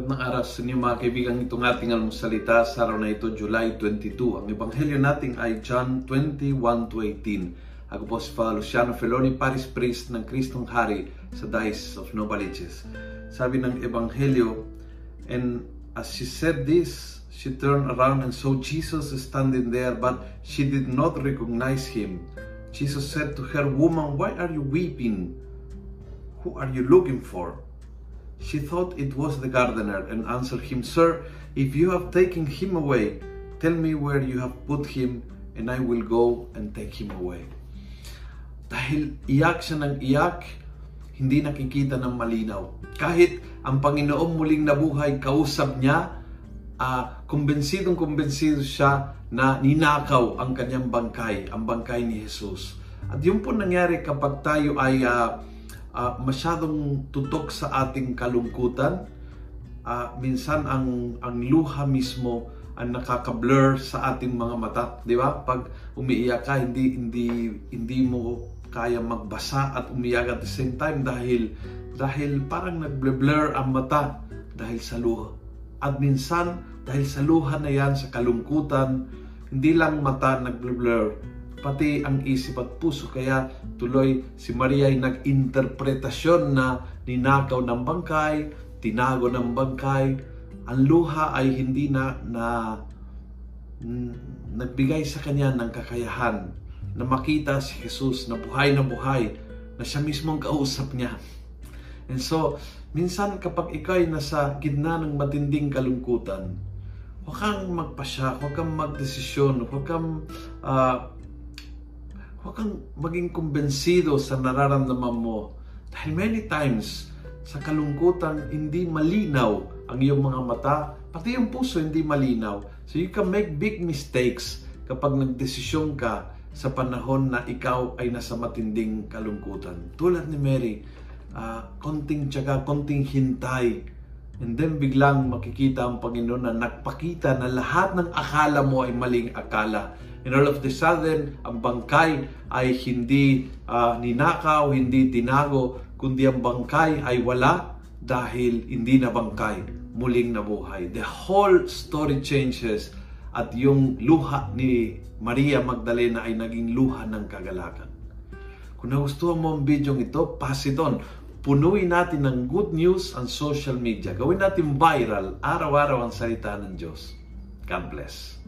buenas sa inyo mga kaibigan itong ating almusalita sa araw na ito, July 22. Ang ebanghelyo natin ay John 21 to 18. Ako po si Father Luciano Feloni, Paris Priest ng Kristong Hari sa Dice of Novaliches. Sabi ng ebanghelyo, and as she said this, she turned around and saw Jesus standing there, but she did not recognize him. Jesus said to her, Woman, why are you weeping? Who are you looking for? She thought it was the gardener and answered him, Sir, if you have taken him away, tell me where you have put him, and I will go and take him away. Dahil iyak siya ng iyak, hindi nakikita ng malinaw. Kahit ang Panginoong muling nabuhay, kausap niya, uh, kumbensidong kumbensido siya na ninakaw ang kanyang bangkay, ang bangkay ni Jesus. At yun po nangyari kapag tayo ay uh, uh, masyadong tutok sa ating kalungkutan. Uh, minsan ang ang luha mismo ang nakaka-blur sa ating mga mata, 'di ba? Pag umiiyak ka, hindi hindi hindi mo kaya magbasa at umiyak at the same time dahil dahil parang nagble-blur ang mata dahil sa luha. At minsan dahil sa luha na yan, sa kalungkutan, hindi lang mata nagble-blur, pati ang isip at puso. Kaya tuloy si Maria ay nag-interpretasyon na ninakaw ng bangkay, tinago ng bangkay. Ang luha ay hindi na, na nagbigay sa kanya ng kakayahan na makita si Jesus na buhay na buhay, na siya mismo ang kausap niya. And so, minsan kapag ikaw ay nasa gitna ng matinding kalungkutan, huwag kang magpasya, huwag kang magdesisyon, huwag kang uh, huwag kang maging kumbensido sa nararamdaman mo. Dahil many times, sa kalungkutan, hindi malinaw ang iyong mga mata, pati yung puso hindi malinaw. So you can make big mistakes kapag nagdesisyon ka sa panahon na ikaw ay nasa matinding kalungkutan. Tulad ni Mary, uh, konting tiyaga, konting hintay, And then biglang makikita ang Panginoon na nagpakita na lahat ng akala mo ay maling akala. And all of the sudden, ang bangkay ay hindi uh, ninakaw, hindi tinago, kundi ang bangkay ay wala dahil hindi na bangkay, muling nabuhay. The whole story changes at yung luha ni Maria Magdalena ay naging luha ng kagalakan. Kung nagustuhan mo ang video ito, pass it on. Punuin natin ng good news ang social media. Gawin natin viral, araw-araw ang salita ng Diyos. God bless.